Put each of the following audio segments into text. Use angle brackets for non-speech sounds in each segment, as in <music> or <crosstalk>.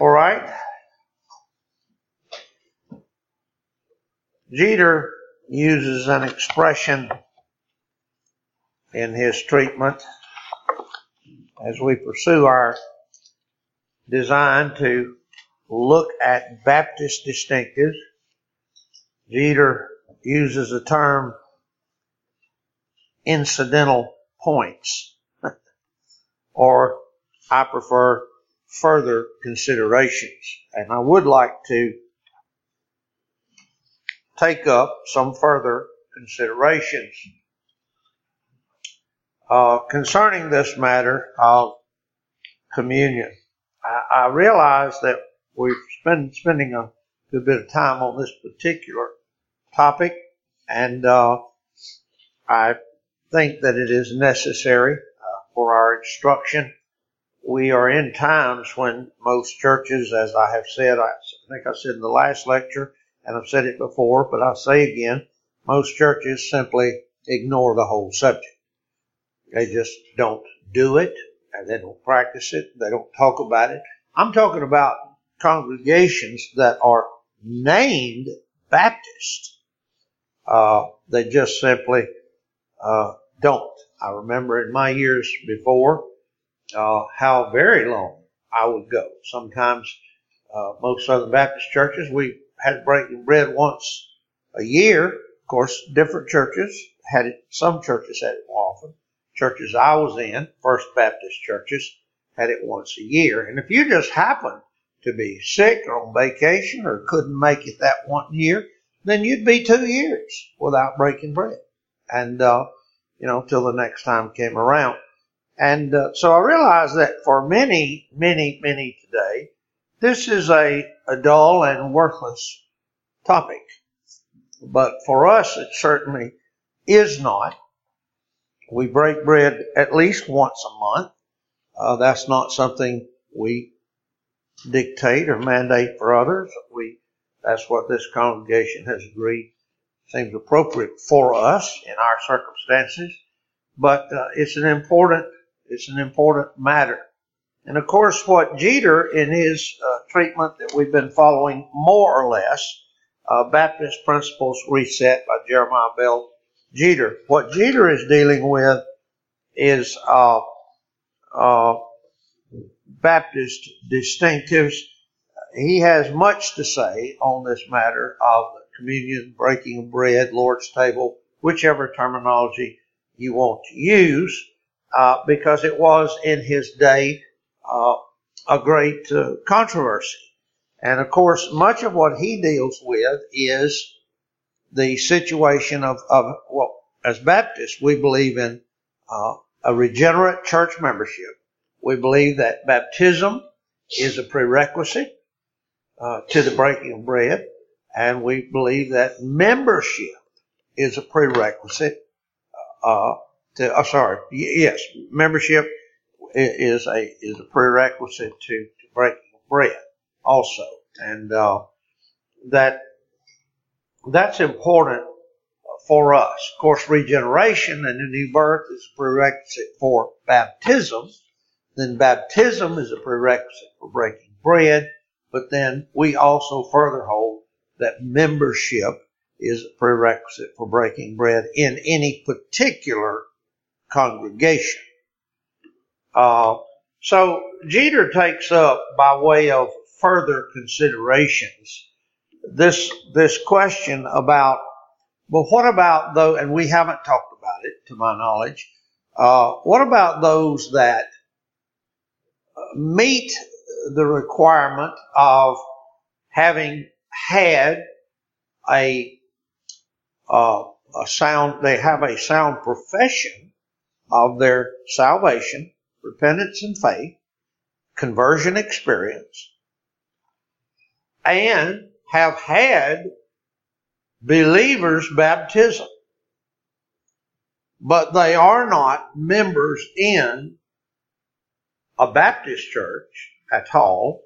All right. Jeter uses an expression in his treatment as we pursue our design to look at Baptist distinctives. Jeter uses the term incidental points, <laughs> or I prefer further considerations. And I would like to take up some further considerations uh, concerning this matter of communion. I, I realize that we've been spending a good bit of time on this particular topic, and uh, I think that it is necessary uh, for our instruction. We are in times when most churches, as I have said, I think I said in the last lecture, and I've said it before, but I'll say again, most churches simply ignore the whole subject. They just don't do it, and they don't practice it, they don't talk about it. I'm talking about congregations that are named Baptist. Uh, they just simply uh, don't. I remember in my years before uh, how very long I would go. Sometimes uh, most Southern Baptist churches we had breaking bread once a year. Of course, different churches had it. Some churches had it more often. Churches I was in, First Baptist churches, had it once a year. And if you just happened to be sick or on vacation or couldn't make it that one year, then you'd be two years without breaking bread. And, uh, you know, till the next time came around. And uh, so I realize that for many, many, many today, this is a, a dull and worthless topic. But for us, it certainly is not. We break bread at least once a month. Uh, that's not something we dictate or mandate for others. We, that's what this congregation has agreed seems appropriate for us in our circumstances. But uh, it's an important, it's an important matter. And of course, what Jeter in his uh, treatment that we've been following more or less, uh, Baptist Principles Reset by Jeremiah Bell Jeter. What Jeter is dealing with is uh, uh, Baptist distinctives. He has much to say on this matter of communion, breaking of bread, Lord's table, whichever terminology you want to use, uh, because it was in his day uh, a great uh, controversy. And of course, much of what he deals with is the situation of, of well, as Baptists, we believe in uh, a regenerate church membership. We believe that baptism is a prerequisite uh, to the breaking of bread, and we believe that membership is a prerequisite uh, to. Uh, sorry, yes, membership is a is a prerequisite to, to breaking bread also, and uh, that that's important for us. Of course, regeneration and a new birth is a prerequisite for baptism. Then baptism is a prerequisite for breaking bread. But then we also further hold that membership is a prerequisite for breaking bread in any particular congregation. Uh, so Jeter takes up by way of further considerations this this question about well, what about though? And we haven't talked about it, to my knowledge. Uh, what about those that meet the requirement of having had a uh, a sound? They have a sound profession of their salvation, repentance and faith, conversion experience, and have had believers' baptism. But they are not members in a Baptist church at all,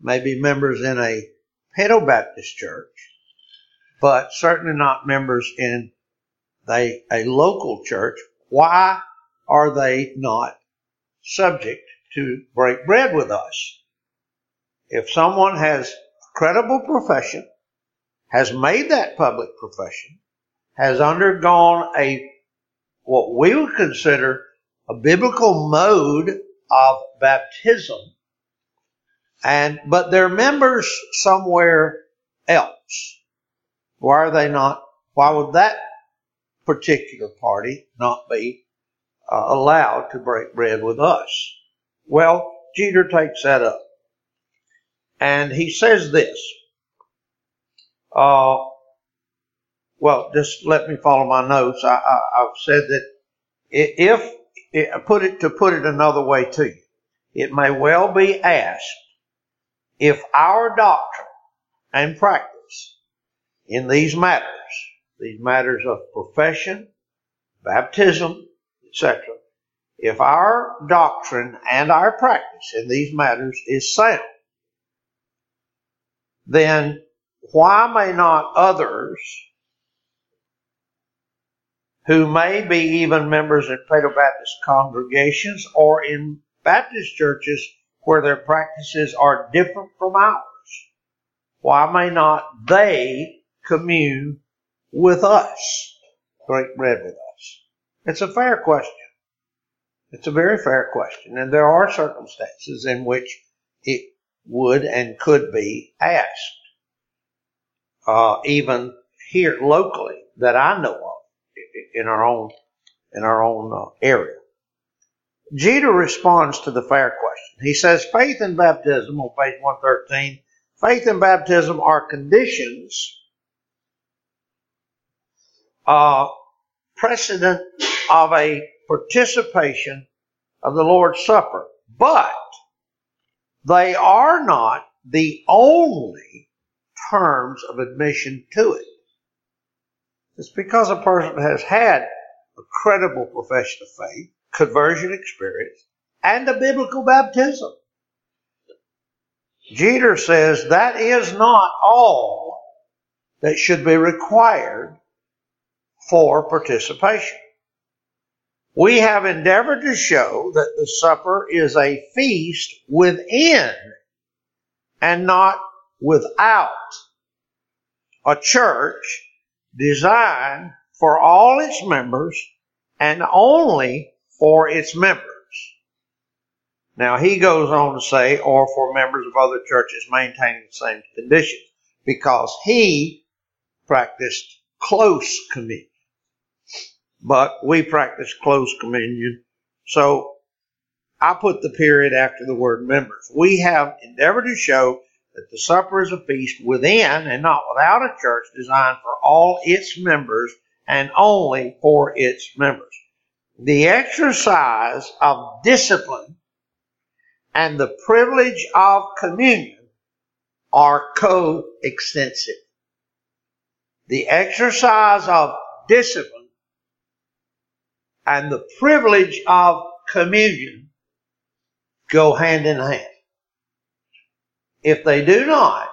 maybe members in a Pedo-Baptist church, but certainly not members in a, a local church. Why are they not subject to break bread with us? if someone has a credible profession, has made that public profession, has undergone a what we would consider a biblical mode of baptism, and but they're members somewhere else. Why are they not? Why would that particular party not be uh, allowed to break bread with us? Well, Jeter takes that up. And he says this. Uh, well, just let me follow my notes. I, have said that if, if, put it to put it another way to you, it may well be asked if our doctrine and practice in these matters, these matters of profession, baptism, etc., if our doctrine and our practice in these matters is sound, then why may not others who may be even members in Paedo Baptist congregations or in Baptist churches where their practices are different from ours, why may not they commune with us, break bread with us? It's a fair question. It's a very fair question, and there are circumstances in which it would and could be asked, uh, even here locally that I know of in our own in our own uh, area. Jeter responds to the fair question. He says, "Faith and baptism on page one thirteen. Faith and baptism are conditions." Uh, precedent of a participation of the Lord's Supper. But they are not the only terms of admission to it. It's because a person has had a credible profession of faith, conversion experience, and a biblical baptism. Jeter says that is not all that should be required for participation. We have endeavored to show that the supper is a feast within and not without a church designed for all its members and only for its members. Now he goes on to say, or for members of other churches maintaining the same conditions, because he practiced close communion but we practice close communion. So I put the period after the word members. We have endeavored to show that the supper is a feast within and not without a church designed for all its members and only for its members. The exercise of discipline and the privilege of communion are coextensive. The exercise of discipline and the privilege of communion go hand in hand. If they do not,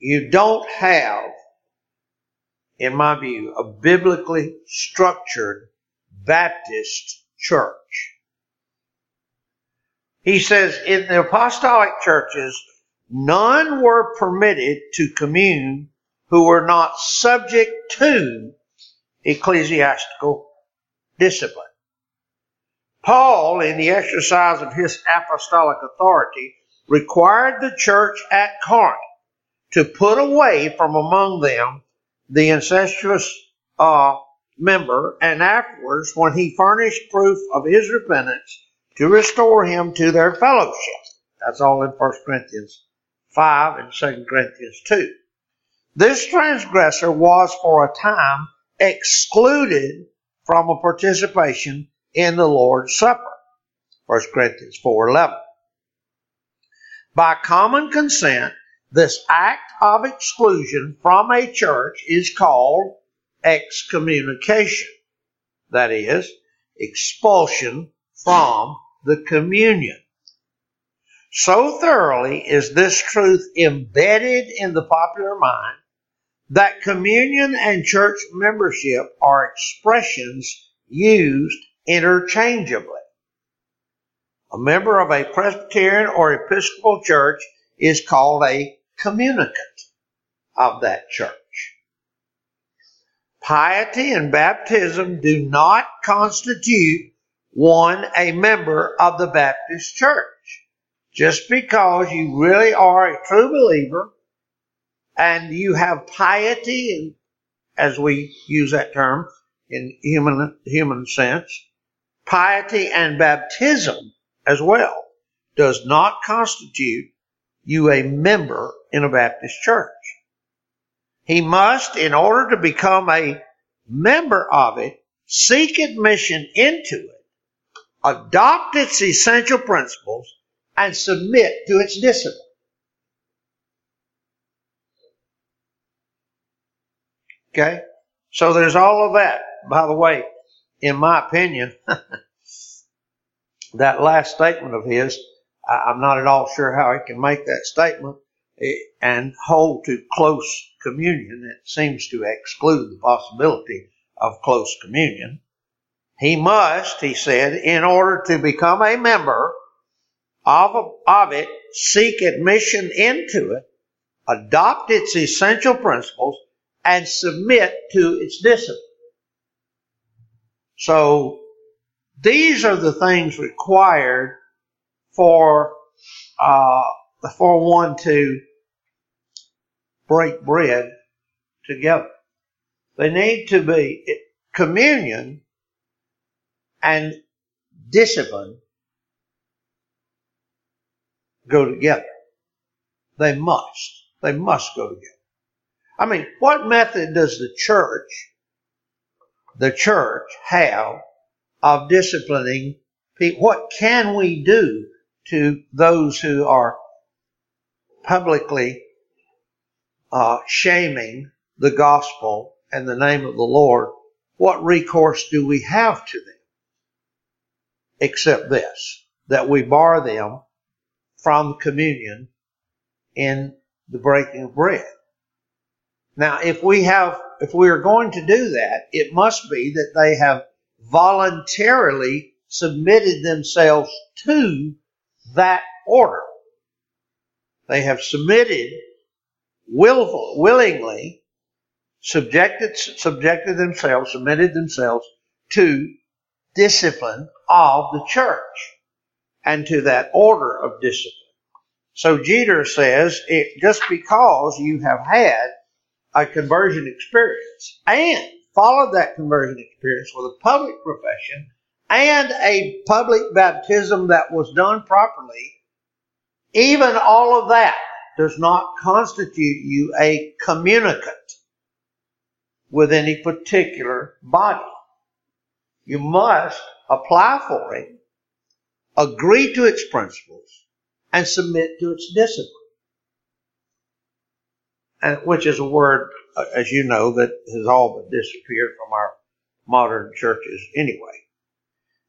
you don't have, in my view, a biblically structured Baptist church. He says in the apostolic churches, none were permitted to commune who were not subject to ecclesiastical discipline. Paul, in the exercise of his apostolic authority, required the church at Corinth to put away from among them the incestuous uh, member, and afterwards, when he furnished proof of his repentance, to restore him to their fellowship. That's all in 1 Corinthians 5 and 2 Corinthians 2. This transgressor was for a time excluded from a participation in the Lord's Supper. 1 Corinthians 4.11. By common consent, this act of exclusion from a church is called excommunication. That is, expulsion from the communion. So thoroughly is this truth embedded in the popular mind that communion and church membership are expressions used interchangeably. A member of a Presbyterian or Episcopal church is called a communicant of that church. Piety and baptism do not constitute one a member of the Baptist church. Just because you really are a true believer and you have piety, as we use that term in human human sense, piety and baptism as well does not constitute you a member in a Baptist church. He must, in order to become a member of it, seek admission into it, adopt its essential principles, and submit to its discipline. Okay? So there's all of that. By the way, in my opinion, <laughs> that last statement of his, I'm not at all sure how he can make that statement eh, and hold to close communion. It seems to exclude the possibility of close communion. He must, he said, in order to become a member of, of it, seek admission into it, adopt its essential principles, and submit to its discipline. So these are the things required for uh, for one to break bread together. They need to be communion and discipline go together. They must. They must go together. I mean, what method does the church, the church have of disciplining people? What can we do to those who are publicly uh, shaming the gospel and the name of the Lord? What recourse do we have to them? Except this, that we bar them from communion in the breaking of bread. Now, if we have, if we are going to do that, it must be that they have voluntarily submitted themselves to that order. They have submitted willful, willingly, subjected, subjected themselves, submitted themselves to discipline of the church and to that order of discipline. So Jeter says, it, just because you have had a conversion experience and followed that conversion experience with a public profession and a public baptism that was done properly, even all of that does not constitute you a communicant with any particular body. You must apply for it, agree to its principles, and submit to its discipline and which is a word, uh, as you know, that has all but disappeared from our modern churches anyway.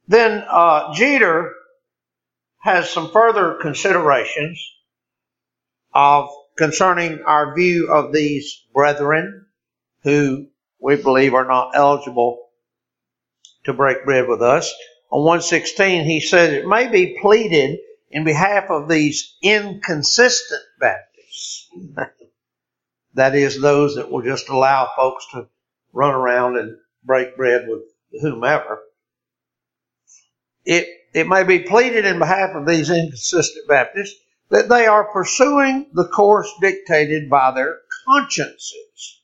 Then uh, Jeter has some further considerations of concerning our view of these brethren who we believe are not eligible to break bread with us. On 116, he says it may be pleaded in behalf of these inconsistent Baptists. <laughs> That is, those that will just allow folks to run around and break bread with whomever. It, it may be pleaded in behalf of these inconsistent Baptists that they are pursuing the course dictated by their consciences.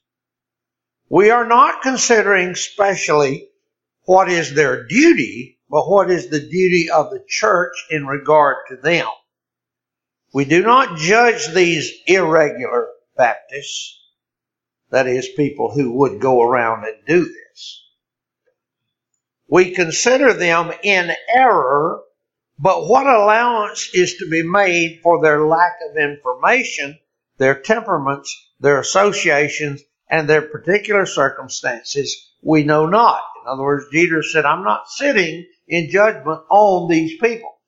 We are not considering specially what is their duty, but what is the duty of the church in regard to them. We do not judge these irregular Baptists, that is, people who would go around and do this. We consider them in error, but what allowance is to be made for their lack of information, their temperaments, their associations, and their particular circumstances, we know not. In other words, Jeter said, I'm not sitting in judgment on these people.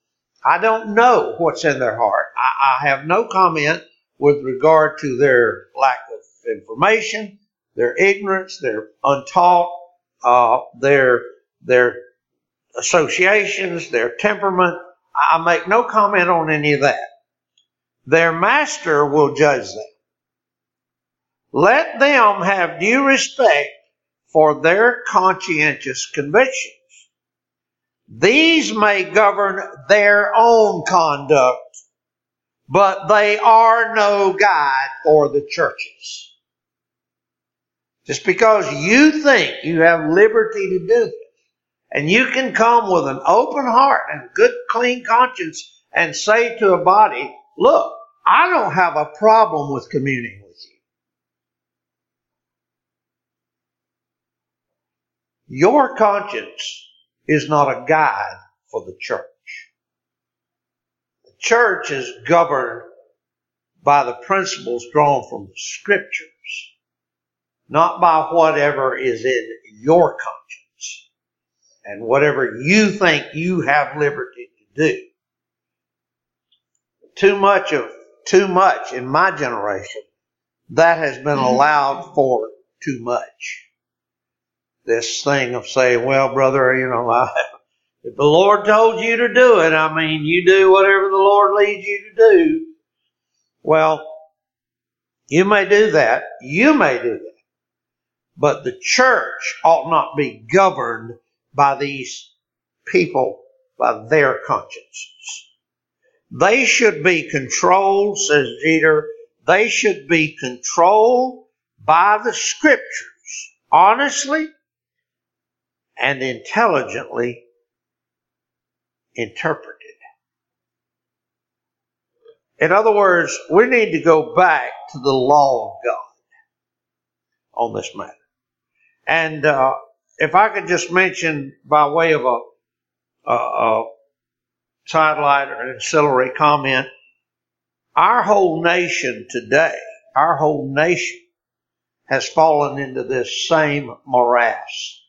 I don't know what's in their heart. I, I have no comment with regard to their lack of information, their ignorance, their untaught, uh, their their associations, their temperament. I make no comment on any of that. Their master will judge them. Let them have due respect for their conscientious convictions. These may govern their own conduct, but they are no guide for the churches. Just because you think you have liberty to do this, and you can come with an open heart and good, clean conscience and say to a body, look, I don't have a problem with communing with you. Your conscience is not a guide for the church. Church is governed by the principles drawn from the scriptures, not by whatever is in your conscience and whatever you think you have liberty to do. Too much of, too much in my generation, that has been allowed for too much. This thing of saying, well, brother, you know, I, if the Lord told you to do it, I mean, you do whatever the Lord leads you to do. Well, you may do that. You may do that. But the church ought not be governed by these people, by their consciences. They should be controlled, says Jeter, they should be controlled by the scriptures, honestly and intelligently interpreted. In other words, we need to go back to the law of God on this matter. And uh, if I could just mention by way of a, a, a sidelight or an ancillary comment, our whole nation today, our whole nation has fallen into this same morass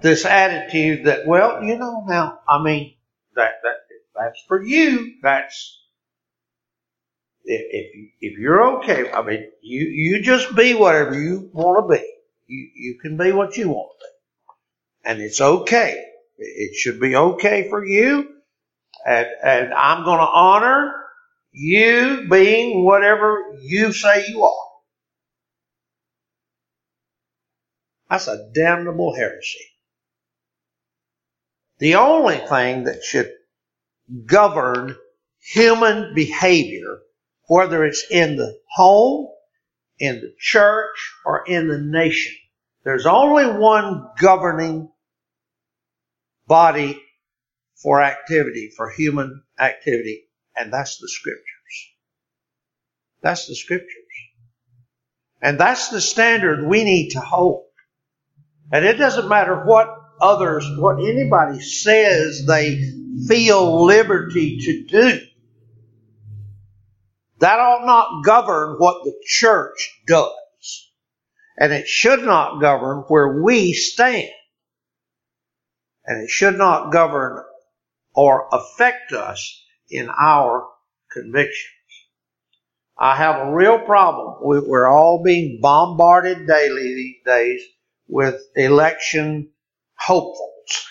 this attitude that, well, you know, now, I mean, that, that, that's for you. That's, if, if, if you're okay, I mean, you, you just be whatever you want to be. You, you can be what you want to be. And it's okay. It should be okay for you. And, and I'm going to honor you being whatever you say you are. That's a damnable heresy. The only thing that should govern human behavior, whether it's in the home, in the church, or in the nation, there's only one governing body for activity, for human activity, and that's the scriptures. That's the scriptures. And that's the standard we need to hold. And it doesn't matter what others, what anybody says they feel liberty to do. That ought not govern what the church does. And it should not govern where we stand. And it should not govern or affect us in our convictions. I have a real problem. We're all being bombarded daily these days with election hopefuls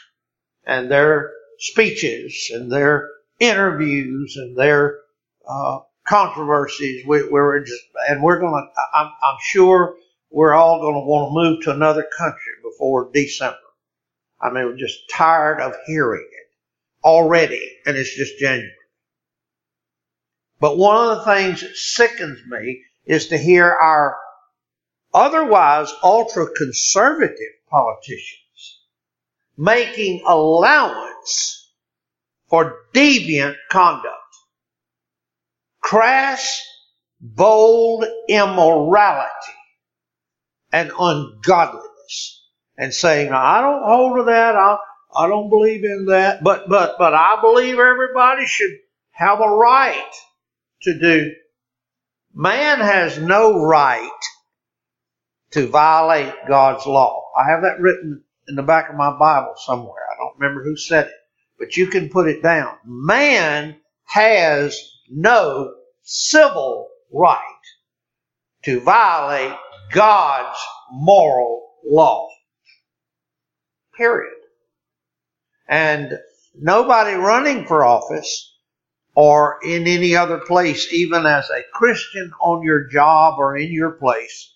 and their speeches and their interviews and their uh, controversies. We, are just, and we're going to, I'm, I'm sure we're all going to want to move to another country before December. I mean, we're just tired of hearing it already, and it's just January. But one of the things that sickens me is to hear our otherwise ultra conservative politicians making allowance for deviant conduct. Crass, bold immorality and ungodliness. And saying, I don't hold to that, I, I don't believe in that, but, but, but I believe everybody should have a right to do. Man has no right to violate God's law. I have that written in the back of my Bible somewhere. I don't remember who said it, but you can put it down. Man has no civil right to violate God's moral law. Period. And nobody running for office or in any other place, even as a Christian on your job or in your place,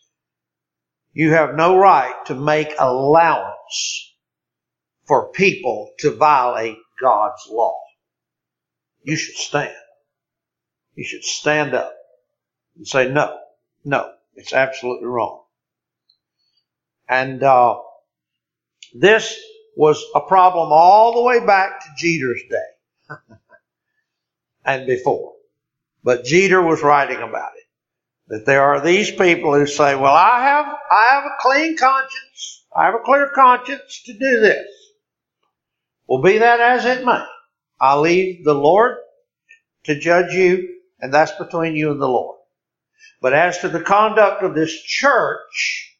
you have no right to make allowance for people to violate God's law. You should stand. You should stand up and say, no, no, it's absolutely wrong. And uh, this was a problem all the way back to Jeter's day <laughs> and before. But Jeter was writing about it. That there are these people who say, well, I have, I have a clean conscience. I have a clear conscience to do this. Well, be that as it may. I leave the Lord to judge you, and that's between you and the Lord. But as to the conduct of this church,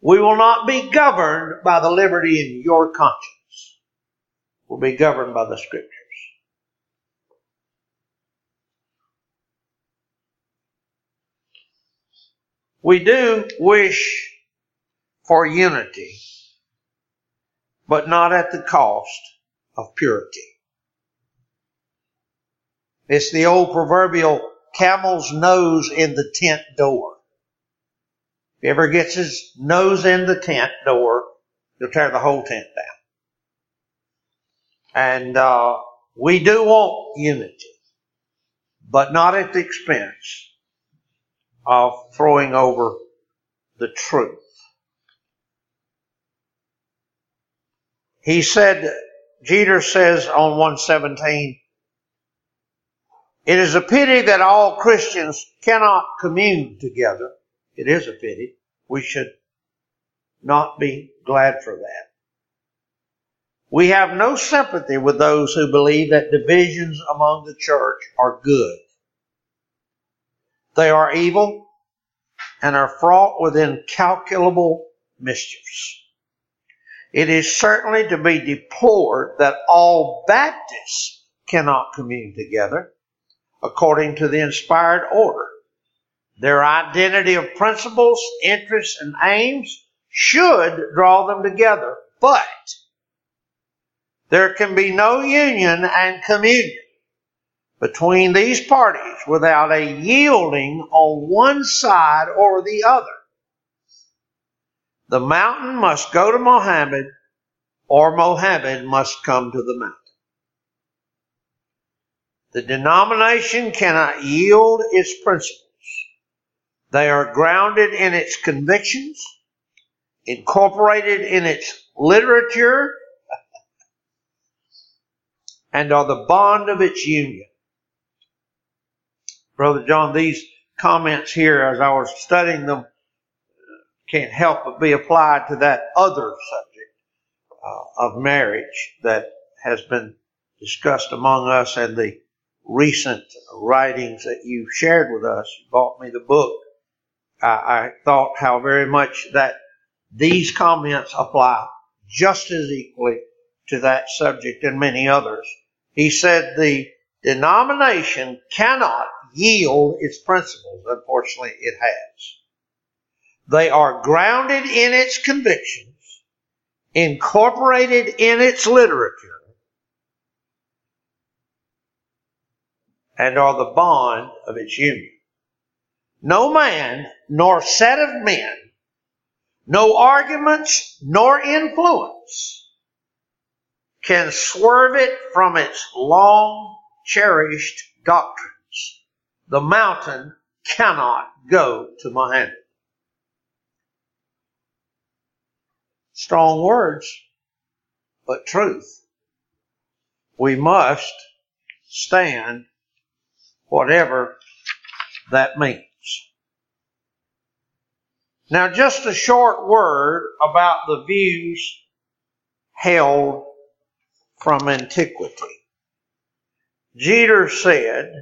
we will not be governed by the liberty in your conscience. We'll be governed by the scriptures. We do wish for unity, but not at the cost of purity. It's the old proverbial camel's nose in the tent door. If he ever gets his nose in the tent door, he'll tear the whole tent down. And uh, we do want unity, but not at the expense of throwing over the truth. He said, Jeter says on 117, it is a pity that all Christians cannot commune together. It is a pity. We should not be glad for that. We have no sympathy with those who believe that divisions among the church are good. They are evil and are fraught with incalculable mischiefs. It is certainly to be deplored that all Baptists cannot commune together according to the inspired order. Their identity of principles, interests, and aims should draw them together, but there can be no union and communion between these parties without a yielding on one side or the other. The mountain must go to Mohammed or Mohammed must come to the mountain. The denomination cannot yield its principles. They are grounded in its convictions, incorporated in its literature, <laughs> and are the bond of its union. Brother John, these comments here, as I was studying them, can't help but be applied to that other subject uh, of marriage that has been discussed among us and the recent writings that you shared with us. You bought me the book. I, I thought how very much that these comments apply just as equally to that subject and many others. He said the denomination cannot yield its principles. Unfortunately, it has. They are grounded in its convictions, incorporated in its literature, and are the bond of its union. No man nor set of men, no arguments nor influence can swerve it from its long cherished doctrines. The mountain cannot go to Mohammed. Strong words, but truth. We must stand whatever that means. Now, just a short word about the views held from antiquity. Jeter said,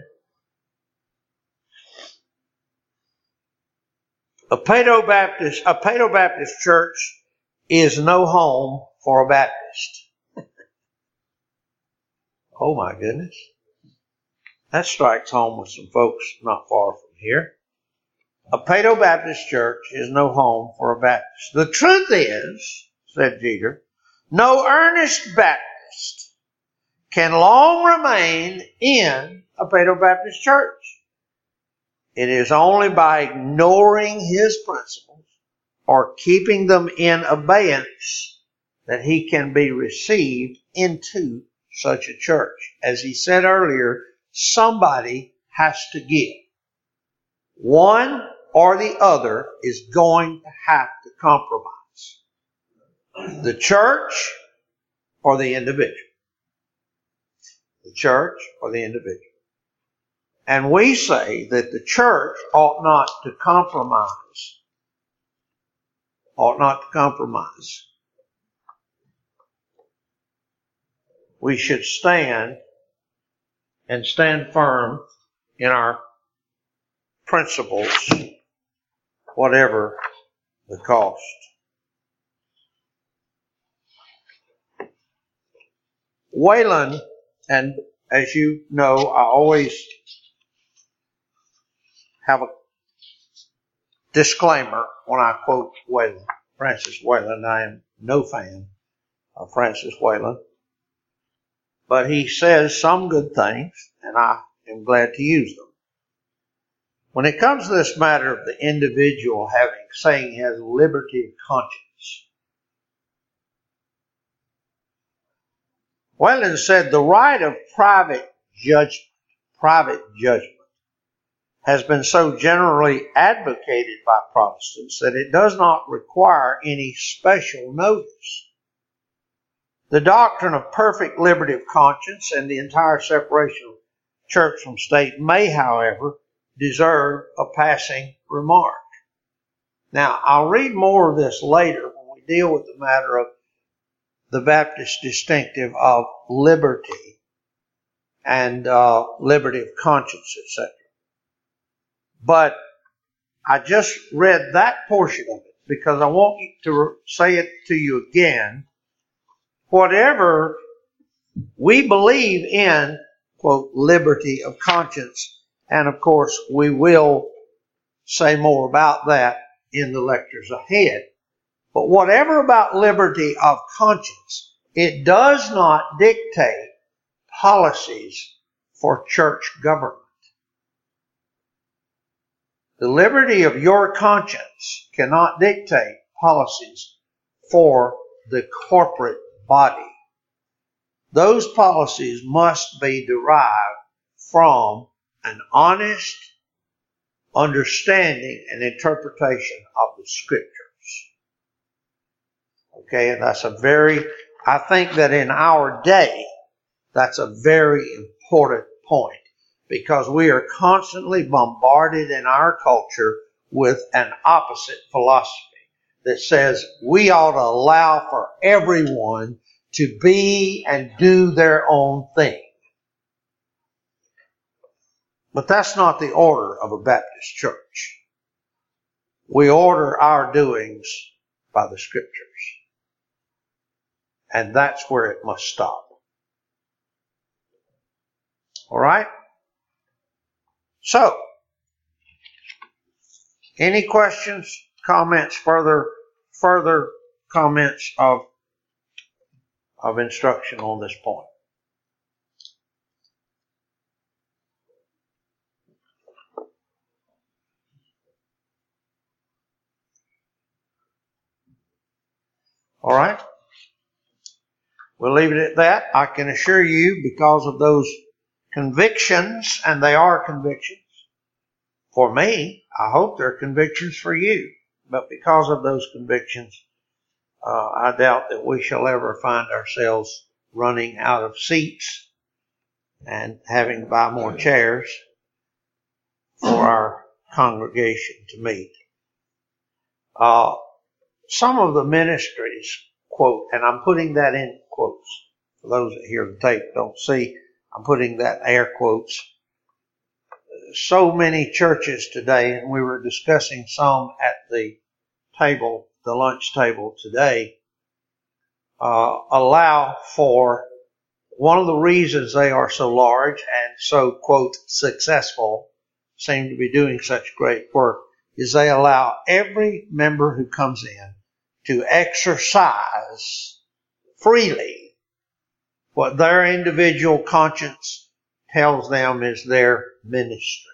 a Paedo Baptist, a Paedo Baptist church is no home for a Baptist. <laughs> oh my goodness. That strikes home with some folks not far from here. A Paedo Baptist church is no home for a Baptist. The truth is, said Jeter, no earnest Baptist can long remain in a Paedo Baptist church. It is only by ignoring his principles or keeping them in abeyance that he can be received into such a church. As he said earlier, somebody has to give. One or the other is going to have to compromise. The church or the individual. The church or the individual. And we say that the church ought not to compromise. Ought not to compromise. We should stand and stand firm in our principles, whatever the cost. Wayland, and as you know, I always have a disclaimer when I quote Wayland, Francis Wayland. I am no fan of Francis Wayland. but he says some good things, and I am glad to use them. When it comes to this matter of the individual having, saying he has liberty of conscience, Wayland said the right of private judgment, private judgment, has been so generally advocated by Protestants that it does not require any special notice. The doctrine of perfect liberty of conscience and the entire separation of church from state may, however, deserve a passing remark. Now, I'll read more of this later when we deal with the matter of the Baptist distinctive of liberty and uh, liberty of conscience, etc. But I just read that portion of it because I want to say it to you again. Whatever we believe in, quote, liberty of conscience and of course, we will say more about that in the lectures ahead. But whatever about liberty of conscience, it does not dictate policies for church government. The liberty of your conscience cannot dictate policies for the corporate body. Those policies must be derived from an honest understanding and interpretation of the scriptures. Okay, and that's a very, I think that in our day, that's a very important point because we are constantly bombarded in our culture with an opposite philosophy that says we ought to allow for everyone to be and do their own thing. But that's not the order of a Baptist church. We order our doings by the scriptures. And that's where it must stop. Alright? So, any questions, comments, further, further comments of, of instruction on this point? All right? We'll leave it at that. I can assure you, because of those convictions, and they are convictions for me, I hope they're convictions for you. But because of those convictions, uh, I doubt that we shall ever find ourselves running out of seats and having to buy more chairs for our congregation to meet. Uh, some of the ministries, quote, and I'm putting that in quotes. For those that hear the tape don't see, I'm putting that air quotes. So many churches today, and we were discussing some at the table, the lunch table today, uh, allow for one of the reasons they are so large and so, quote, successful, seem to be doing such great work, is they allow every member who comes in to exercise freely what their individual conscience tells them is their ministry.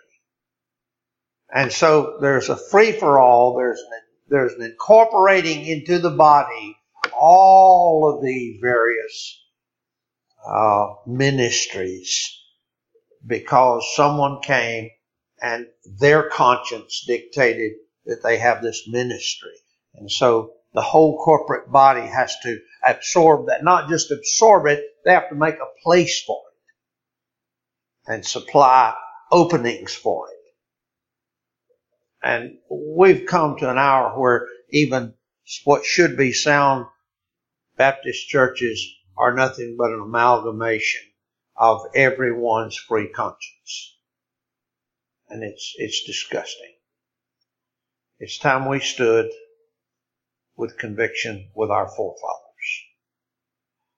And so there's a free for all, there's an, there's an incorporating into the body all of the various uh, ministries because someone came and their conscience dictated that they have this ministry. And so the whole corporate body has to absorb that, not just absorb it, they have to make a place for it and supply openings for it. And we've come to an hour where even what should be sound Baptist churches are nothing but an amalgamation of everyone's free conscience. And it's, it's disgusting. It's time we stood with conviction with our forefathers.